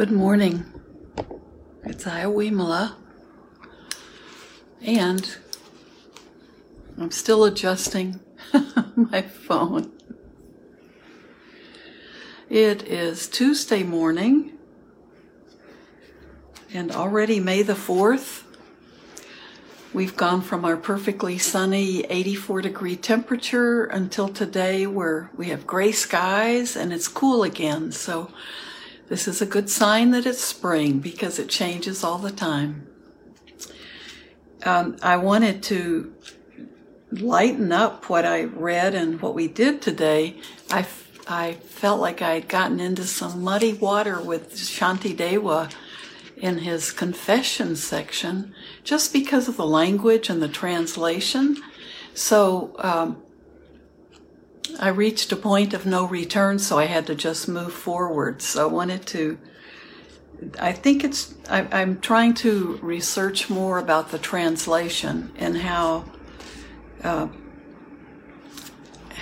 Good morning. It's Iowimala. And I'm still adjusting my phone. It is Tuesday morning and already May the 4th. We've gone from our perfectly sunny 84 degree temperature until today where we have gray skies and it's cool again. So this is a good sign that it's spring because it changes all the time. Um, I wanted to lighten up what I read and what we did today. I, I felt like I had gotten into some muddy water with Shantideva in his confession section just because of the language and the translation. So um, I reached a point of no return, so I had to just move forward. So I wanted to. I think it's. I, am trying to research more about the translation and how. Uh,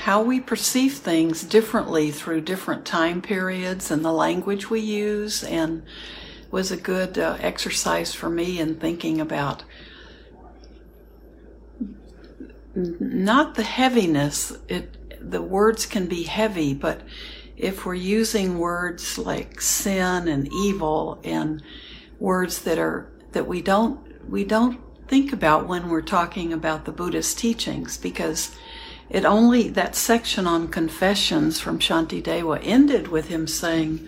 how we perceive things differently through different time periods and the language we use, and was a good uh, exercise for me in thinking about not the heaviness. It the words can be heavy, but if we're using words like sin and evil and words that are that we don't we don't think about when we're talking about the Buddhist teachings because it only that section on confessions from Shantideva ended with him saying,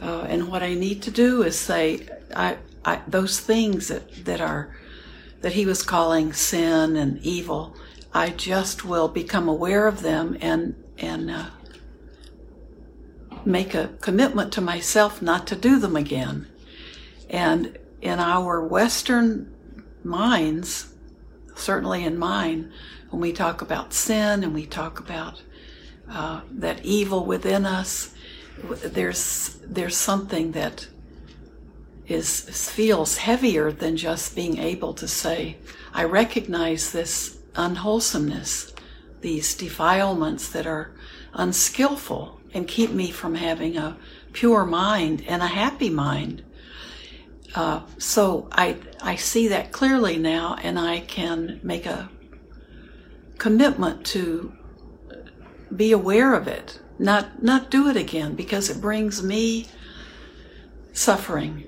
uh, and what I need to do is say I, I, those things that that are that he was calling sin and evil. I just will become aware of them and and uh, make a commitment to myself not to do them again. And in our Western minds, certainly in mine, when we talk about sin and we talk about uh, that evil within us, there's there's something that is feels heavier than just being able to say, I recognize this unwholesomeness, these defilements that are unskillful and keep me from having a pure mind and a happy mind. Uh, so I I see that clearly now, and I can make a commitment to be aware of it, not not do it again because it brings me suffering,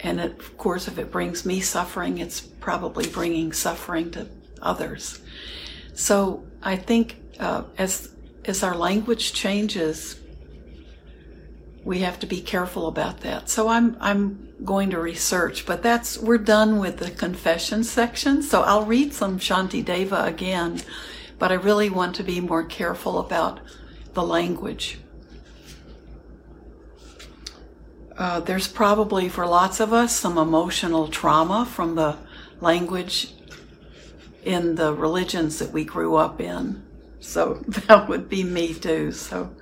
and it, of course, if it brings me suffering, it's probably bringing suffering to others. So I think uh, as as our language changes, we have to be careful about that. So I'm I'm going to research, but that's we're done with the confession section. So I'll read some Shanti Deva again, but I really want to be more careful about the language. Uh, there's probably for lots of us some emotional trauma from the language in the religions that we grew up in. So that would be me too. So,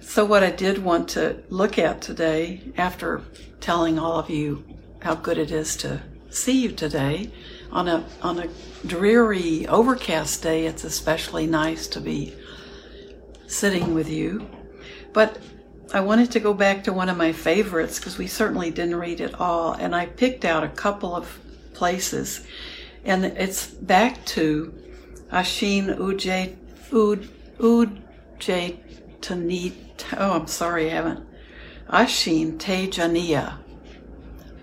so what I did want to look at today, after telling all of you how good it is to see you today, on a on a dreary, overcast day, it's especially nice to be sitting with you. But I wanted to go back to one of my favorites because we certainly didn't read it all, and I picked out a couple of places and it's back to Ashin Ujay. Oh, I'm sorry, I haven't. Ashin Tejaniya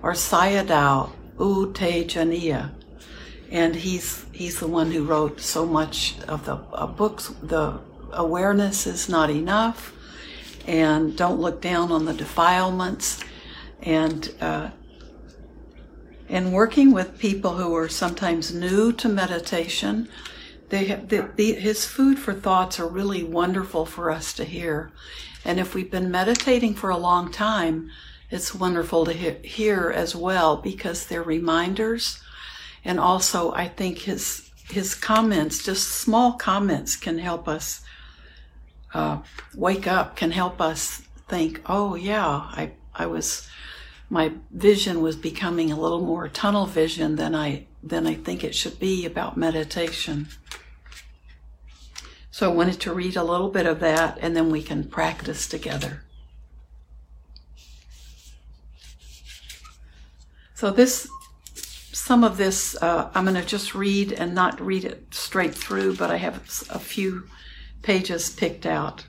or Sayadaw U Tejaniya. And he's he's the one who wrote so much of the uh, books. The awareness is not enough, and don't look down on the defilements, and uh, and working with people who are sometimes new to meditation, they have, the, the, his food for thoughts are really wonderful for us to hear. And if we've been meditating for a long time, it's wonderful to hear, hear as well because they're reminders. And also, I think his his comments, just small comments, can help us uh, wake up. Can help us think, "Oh yeah, I I was." my vision was becoming a little more tunnel vision than I than I think it should be about meditation. So I wanted to read a little bit of that and then we can practice together. So this some of this uh, I'm going to just read and not read it straight through, but I have a few pages picked out.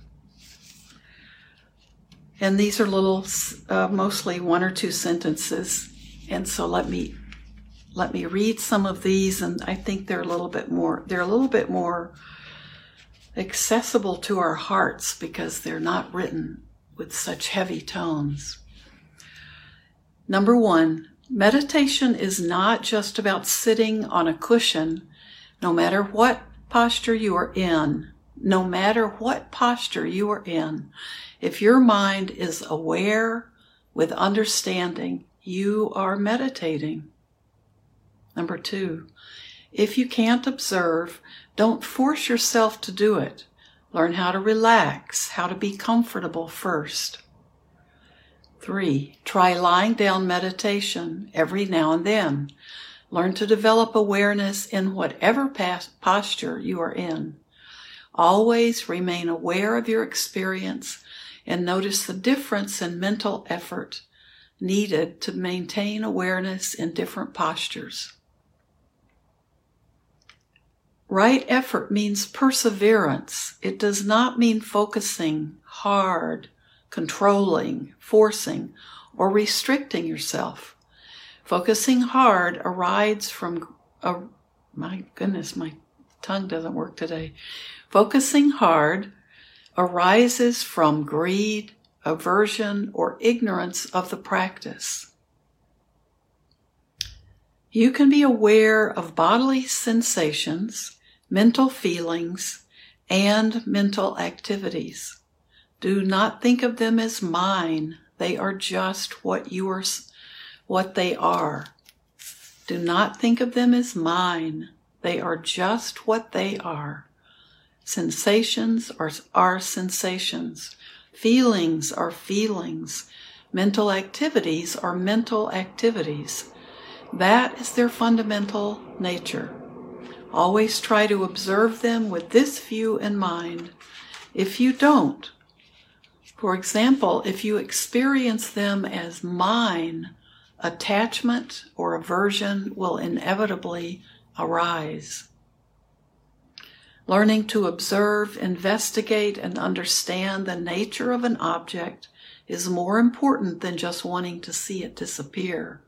And these are little, uh, mostly one or two sentences. And so let me let me read some of these, and I think they're a little bit more. They're a little bit more accessible to our hearts because they're not written with such heavy tones. Number one, meditation is not just about sitting on a cushion, no matter what posture you are in, no matter what posture you are in. If your mind is aware with understanding, you are meditating. Number two, if you can't observe, don't force yourself to do it. Learn how to relax, how to be comfortable first. Three, try lying down meditation every now and then. Learn to develop awareness in whatever posture you are in. Always remain aware of your experience and notice the difference in mental effort needed to maintain awareness in different postures. Right effort means perseverance. It does not mean focusing hard, controlling, forcing, or restricting yourself. Focusing hard arises from, uh, my goodness, my tongue doesn't work today. Focusing hard arises from greed, aversion, or ignorance of the practice. You can be aware of bodily sensations mental feelings, and mental activities. Do not think of them as mine. They are just what you are, what they are. Do not think of them as mine. They are just what they are. Sensations are, are sensations. Feelings are feelings. Mental activities are mental activities. That is their fundamental nature. Always try to observe them with this view in mind. If you don't, for example, if you experience them as mine, attachment or aversion will inevitably arise. Learning to observe, investigate, and understand the nature of an object is more important than just wanting to see it disappear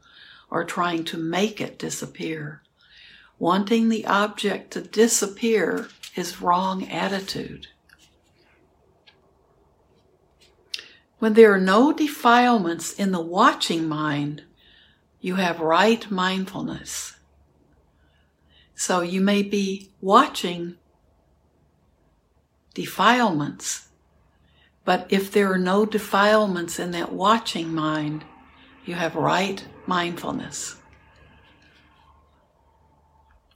or trying to make it disappear. Wanting the object to disappear is wrong attitude. When there are no defilements in the watching mind, you have right mindfulness. So you may be watching defilements, but if there are no defilements in that watching mind, you have right mindfulness.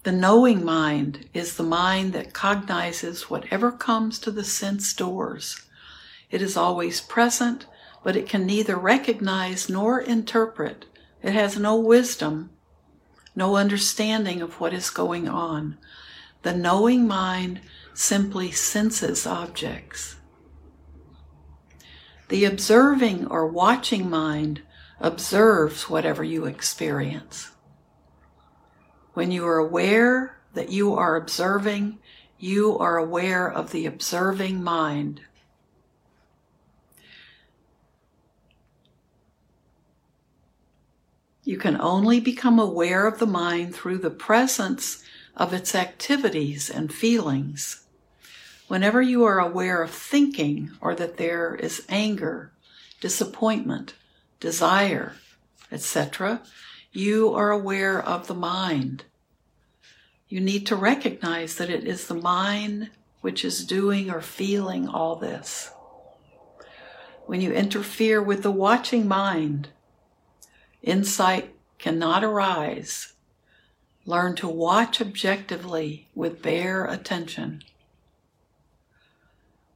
The knowing mind is the mind that cognizes whatever comes to the sense doors. It is always present, but it can neither recognize nor interpret. It has no wisdom, no understanding of what is going on. The knowing mind simply senses objects. The observing or watching mind observes whatever you experience. When you are aware that you are observing, you are aware of the observing mind. You can only become aware of the mind through the presence of its activities and feelings. Whenever you are aware of thinking or that there is anger, disappointment, desire, etc., you are aware of the mind. You need to recognize that it is the mind which is doing or feeling all this. When you interfere with the watching mind, insight cannot arise. Learn to watch objectively with bare attention.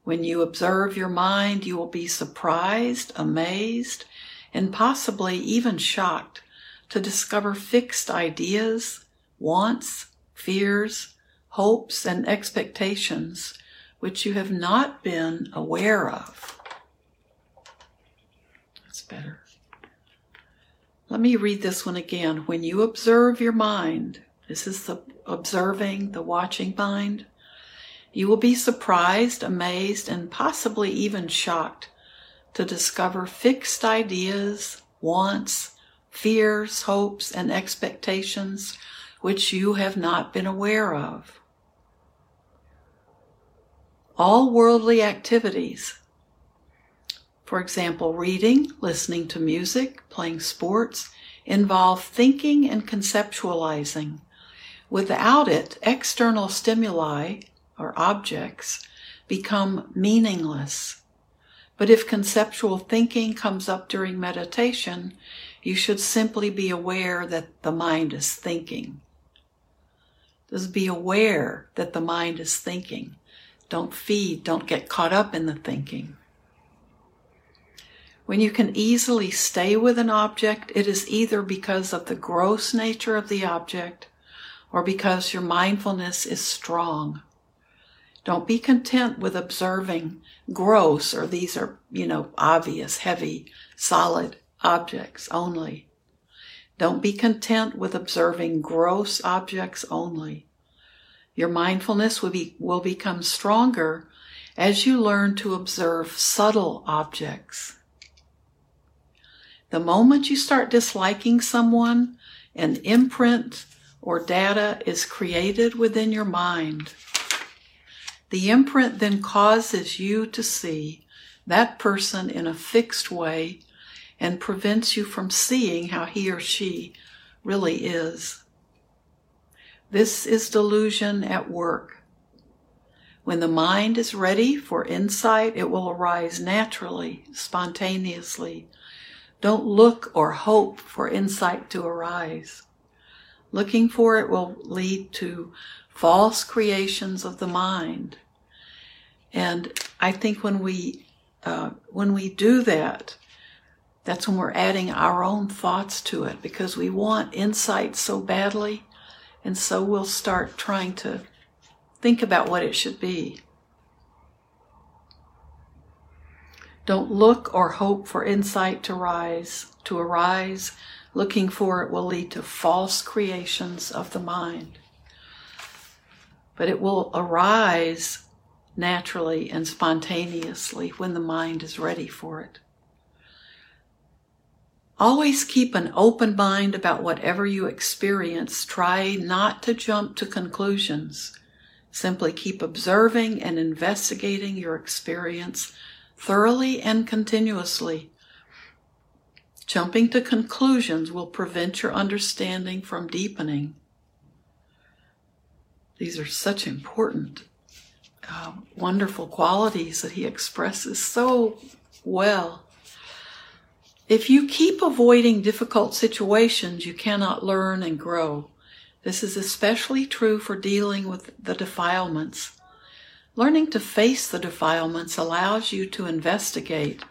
When you observe your mind, you will be surprised, amazed, and possibly even shocked to discover fixed ideas, wants, fears, hopes, and expectations which you have not been aware of. That's better. Let me read this one again. When you observe your mind, this is the observing, the watching mind, you will be surprised, amazed, and possibly even shocked to discover fixed ideas, wants, fears, hopes, and expectations which you have not been aware of. All worldly activities, for example, reading, listening to music, playing sports, involve thinking and conceptualizing. Without it, external stimuli, or objects, become meaningless. But if conceptual thinking comes up during meditation, you should simply be aware that the mind is thinking. Just be aware that the mind is thinking. Don't feed, don't get caught up in the thinking. When you can easily stay with an object, it is either because of the gross nature of the object or because your mindfulness is strong. Don't be content with observing gross, or these are, you know, obvious, heavy, solid objects only. Don't be content with observing gross objects only. Your mindfulness will, be, will become stronger as you learn to observe subtle objects. The moment you start disliking someone, an imprint or data is created within your mind. The imprint then causes you to see that person in a fixed way and prevents you from seeing how he or she really is. This is delusion at work. When the mind is ready for insight, it will arise naturally, spontaneously. Don't look or hope for insight to arise. Looking for it will lead to false creations of the mind. And I think when we uh, when we do that, that's when we're adding our own thoughts to it because we want insight so badly, and so we'll start trying to think about what it should be. Don't look or hope for insight to rise, to arise. Looking for it will lead to false creations of the mind. But it will arise naturally and spontaneously when the mind is ready for it. Always keep an open mind about whatever you experience. Try not to jump to conclusions. Simply keep observing and investigating your experience thoroughly and continuously. Jumping to conclusions will prevent your understanding from deepening. These are such important uh, wonderful qualities that he expresses so well. If you keep avoiding difficult situations, you cannot learn and grow. This is especially true for dealing with the defilements. Learning to face the defilements allows you to investigate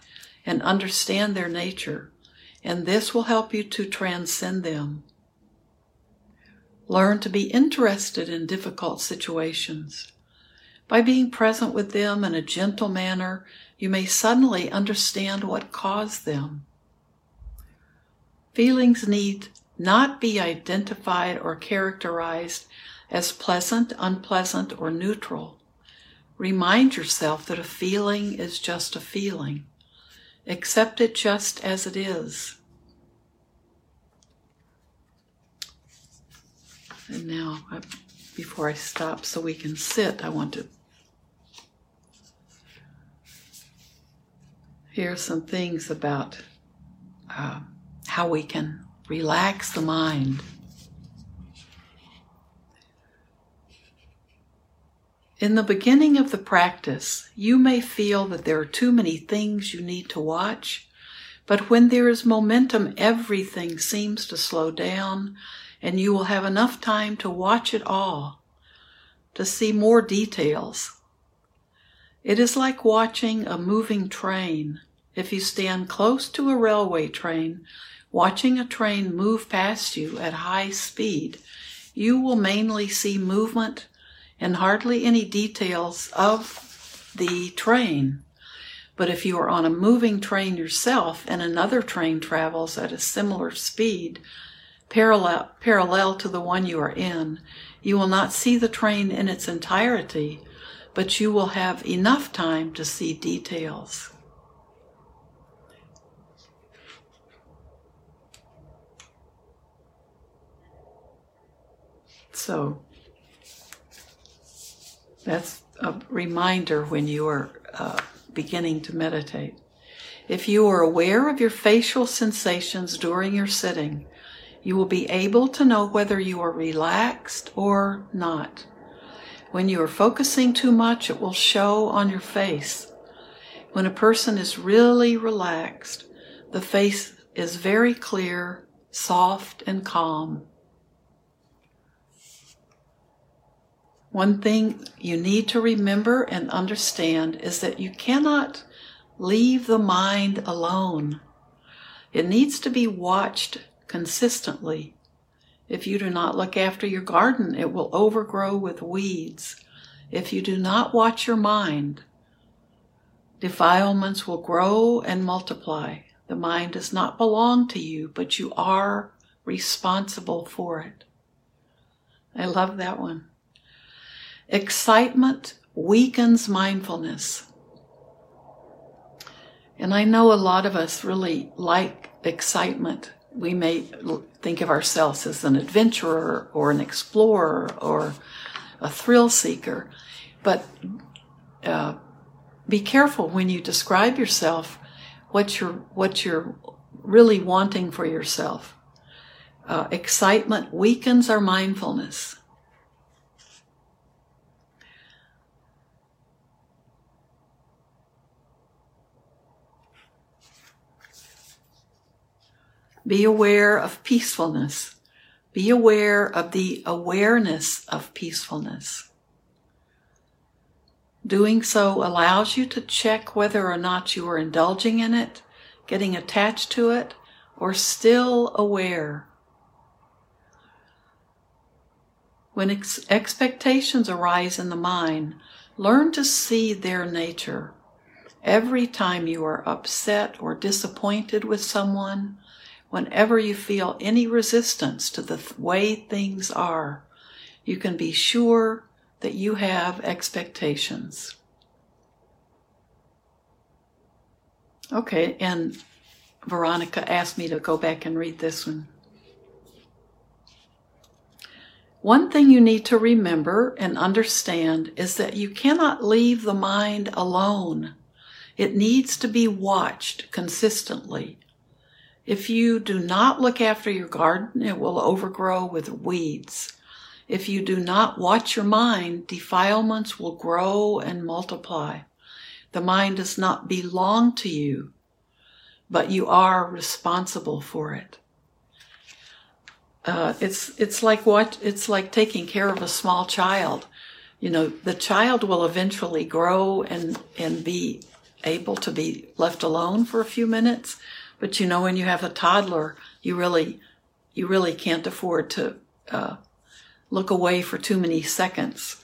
and understand their nature, and this will help you to transcend them. Learn to be interested in difficult situations. By being present with them in a gentle manner, you may suddenly understand what caused them. Feelings need not be identified or characterized as pleasant, unpleasant, or neutral. Remind yourself that a feeling is just a feeling. Accept it just as it is. And now, before I stop so we can sit, I want to hear some things about uh, how we can relax the mind. In the beginning of the practice, you may feel that there are too many things you need to watch, but when there is momentum, everything seems to slow down and you will have enough time to watch it all, to see more details. It is like watching a moving train. If you stand close to a railway train, watching a train move past you at high speed, you will mainly see movement and hardly any details of the train. But if you are on a moving train yourself and another train travels at a similar speed, parallel, parallel to the one you are in, you will not see the train in its entirety, but you will have enough time to see details. So that's a reminder when you are uh, beginning to meditate. If you are aware of your facial sensations during your sitting, you will be able to know whether you are relaxed or not. When you are focusing too much, it will show on your face. When a person is really relaxed, the face is very clear, soft, and calm. One thing you need to remember and understand is that you cannot leave the mind alone. It needs to be watched consistently. If you do not look after your garden, it will overgrow with weeds. If you do not watch your mind, defilements will grow and multiply. The mind does not belong to you, but you are responsible for it. I love that one. Excitement weakens mindfulness. And I know a lot of us really like excitement. We may think of ourselves as an adventurer or an explorer or a thrill seeker, but uh, be careful when you describe yourself what you're what you're really wanting for yourself. Uh, excitement weakens our mindfulness. Be aware of peacefulness. Be aware of the awareness of peacefulness. Doing so allows you to check whether or not you are indulging in it, getting attached to it, or still aware. When ex- expectations arise in the mind, learn to see their nature. Every time you are upset or disappointed with someone, whenever you feel any resistance to the th- way things are, you can be sure that you have expectations. Okay, and Veronica asked me to go back and read this one. One thing you need to remember and understand is that you cannot leave the mind alone. It needs to be watched consistently if you do not look after your garden, it will overgrow with weeds. If you do not watch your mind, defilements will grow and multiply. The mind does not belong to you, but you are responsible for it. Uh, it's it's like what it's like taking care of a small child. You know, the child will eventually grow and and be able to be left alone for a few minutes, but you know, when you have a toddler, you really, you really can't afford to uh, look away for too many seconds.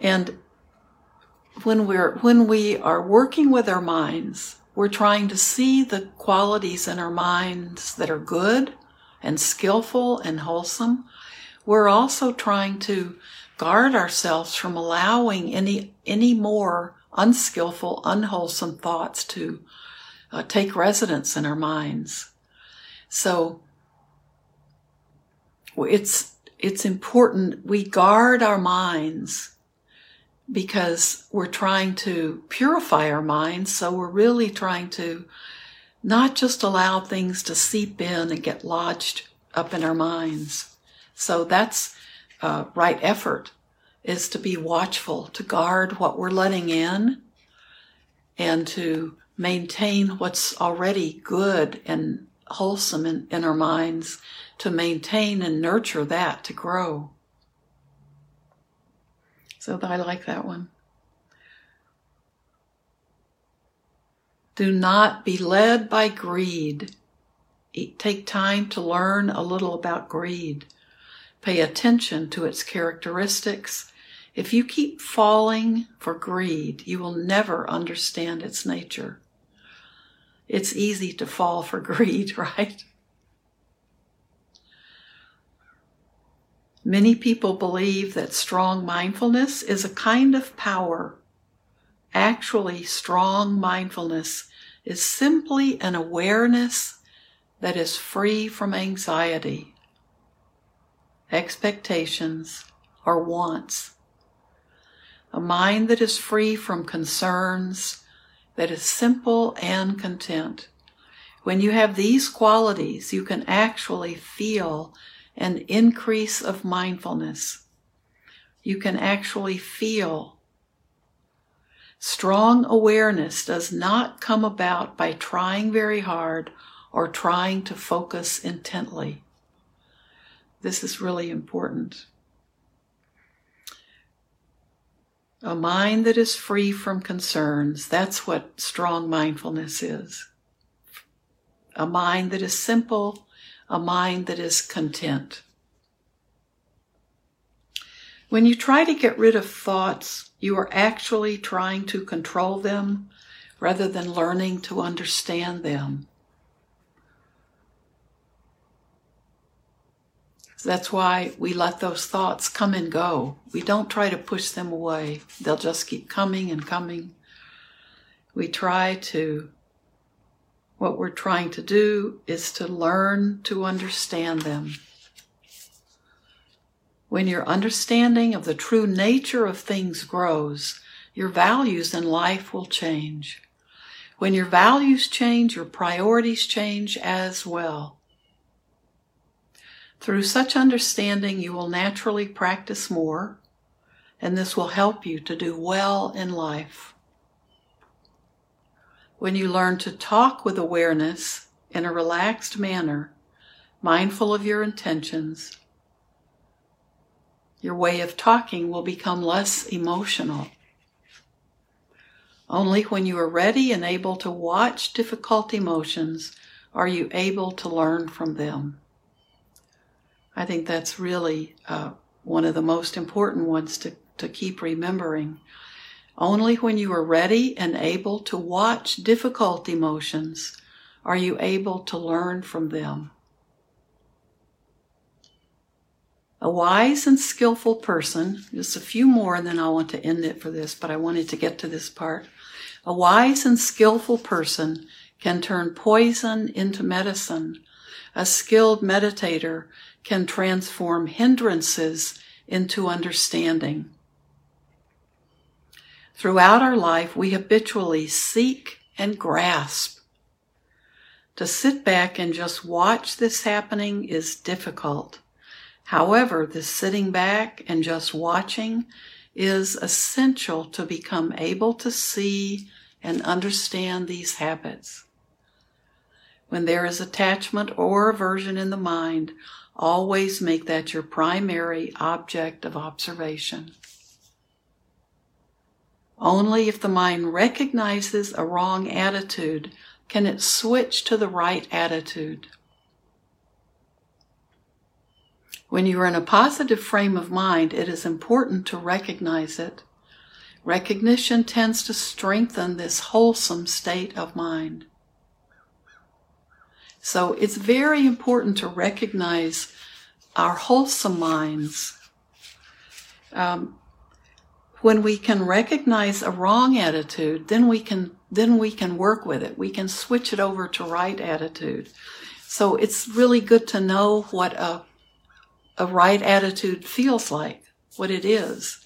And when we're when we are working with our minds, we're trying to see the qualities in our minds that are good and skillful and wholesome. We're also trying to guard ourselves from allowing any any more unskillful, unwholesome thoughts to uh, take residence in our minds. So it's it's important we guard our minds because we're trying to purify our minds. So we're really trying to not just allow things to seep in and get lodged up in our minds. So that's uh, right effort is to be watchful, to guard what we're letting in, and to maintain what's already good and wholesome in, in our minds, to maintain and nurture that to grow. So I like that one. Do not be led by greed. Take time to learn a little about greed. Pay attention to its characteristics If you keep falling for greed, you will never understand its nature. It's easy to fall for greed, right? Many people believe that strong mindfulness is a kind of power. Actually, strong mindfulness is simply an awareness that is free from anxiety, expectations, or wants a mind that is free from concerns, that is simple and content. When you have these qualities, you can actually feel an increase of mindfulness. You can actually feel. Strong awareness does not come about by trying very hard or trying to focus intently. This is really important. A mind that is free from concerns. That's what strong mindfulness is. A mind that is simple, a mind that is content. When you try to get rid of thoughts, you are actually trying to control them rather than learning to understand them. That's why we let those thoughts come and go. We don't try to push them away, they'll just keep coming and coming. We try to, what we're trying to do is to learn to understand them. When your understanding of the true nature of things grows, your values in life will change. When your values change, your priorities change as well. Through such understanding, you will naturally practice more, and this will help you to do well in life. When you learn to talk with awareness in a relaxed manner, mindful of your intentions, your way of talking will become less emotional. Only when you are ready and able to watch difficult emotions are you able to learn from them. I think that's really uh, one of the most important ones to, to keep remembering. Only when you are ready and able to watch difficult emotions are you able to learn from them. A wise and skillful person, just a few more and then I want to end it for this, but I wanted to get to this part. A wise and skillful person can turn poison into medicine. A skilled meditator can transform hindrances into understanding. Throughout our life, we habitually seek and grasp. To sit back and just watch this happening is difficult. However, this sitting back and just watching is essential to become able to see and understand these habits. When there is attachment or aversion in the mind, Always make that your primary object of observation. Only if the mind recognizes a wrong attitude can it switch to the right attitude. When you are in a positive frame of mind, it is important to recognize it. Recognition tends to strengthen this wholesome state of mind. So it's very important to recognize our wholesome minds. Um, when we can recognize a wrong attitude, then we can then we can work with it. We can switch it over to right attitude. So it's really good to know what a a right attitude feels like, what it is.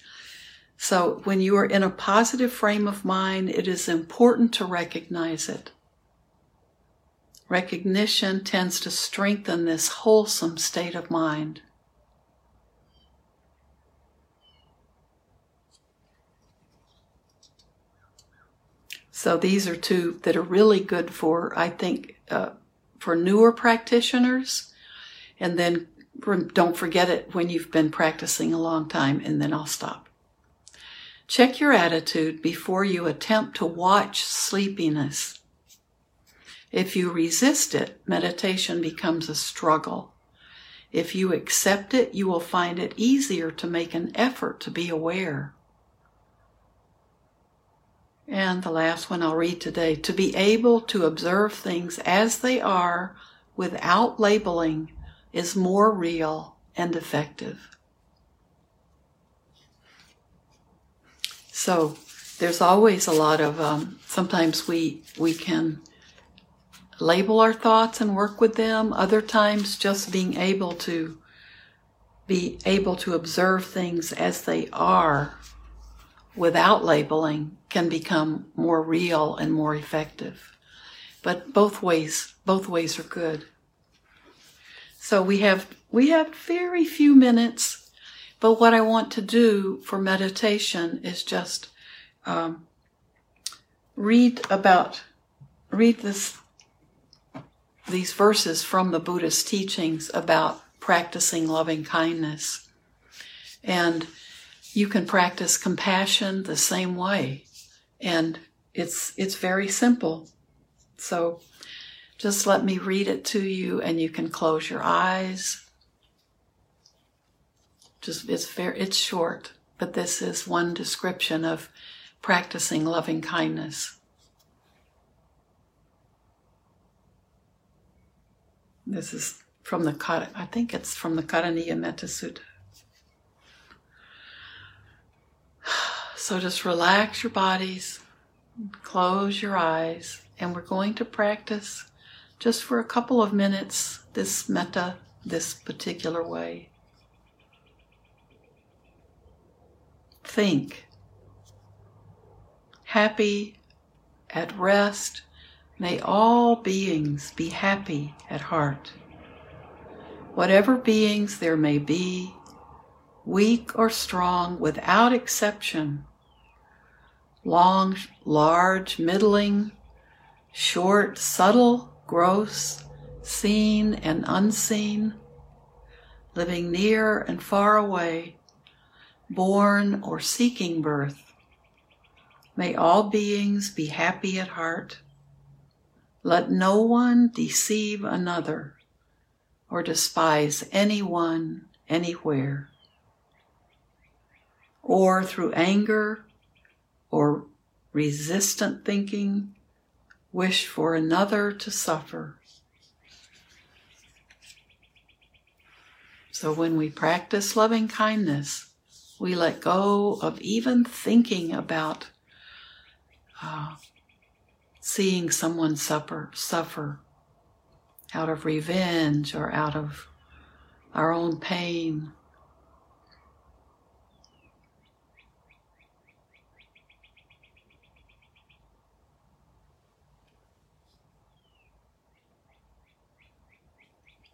So when you are in a positive frame of mind, it is important to recognize it. Recognition tends to strengthen this wholesome state of mind. So these are two that are really good for, I think, uh, for newer practitioners. And then don't forget it when you've been practicing a long time, and then I'll stop. Check your attitude before you attempt to watch sleepiness. If you resist it, meditation becomes a struggle. If you accept it, you will find it easier to make an effort to be aware. And the last one I'll read today to be able to observe things as they are without labeling is more real and effective. So there's always a lot of um, sometimes we we can label our thoughts and work with them. Other times, just being able to be able to observe things as they are without labeling can become more real and more effective. But both ways, both ways are good. So we have we have very few minutes, but what I want to do for meditation is just um, read about read this these verses from the Buddhist teachings about practicing loving kindness. And you can practice compassion the same way. And it's it's very simple. So just let me read it to you and you can close your eyes. Just it's very it's short, but this is one description of practicing loving kindness. This is from the I think it's from the Karaniya Metta Sutta. So just relax your bodies, close your eyes, and we're going to practice just for a couple of minutes this metta this particular way. Think happy, at rest. May all beings be happy at heart. Whatever beings there may be, weak or strong, without exception, long, large, middling, short, subtle, gross, seen and unseen, living near and far away, born or seeking birth, May all beings be happy at heart. Let no one deceive another or despise anyone anywhere, or through anger or resistant thinking, wish for another to suffer. So when we practice loving kindness, we let go of even thinking about uh, seeing someone suffer, suffer out of revenge or out of our own pain.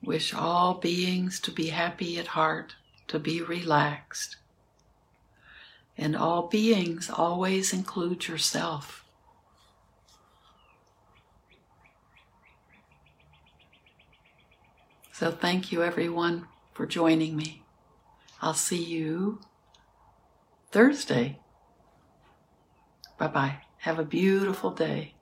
Wish all beings to be happy at heart, to be relaxed and all beings always include yourself. So thank you everyone for joining me. I'll see you Thursday. Bye bye. Have a beautiful day.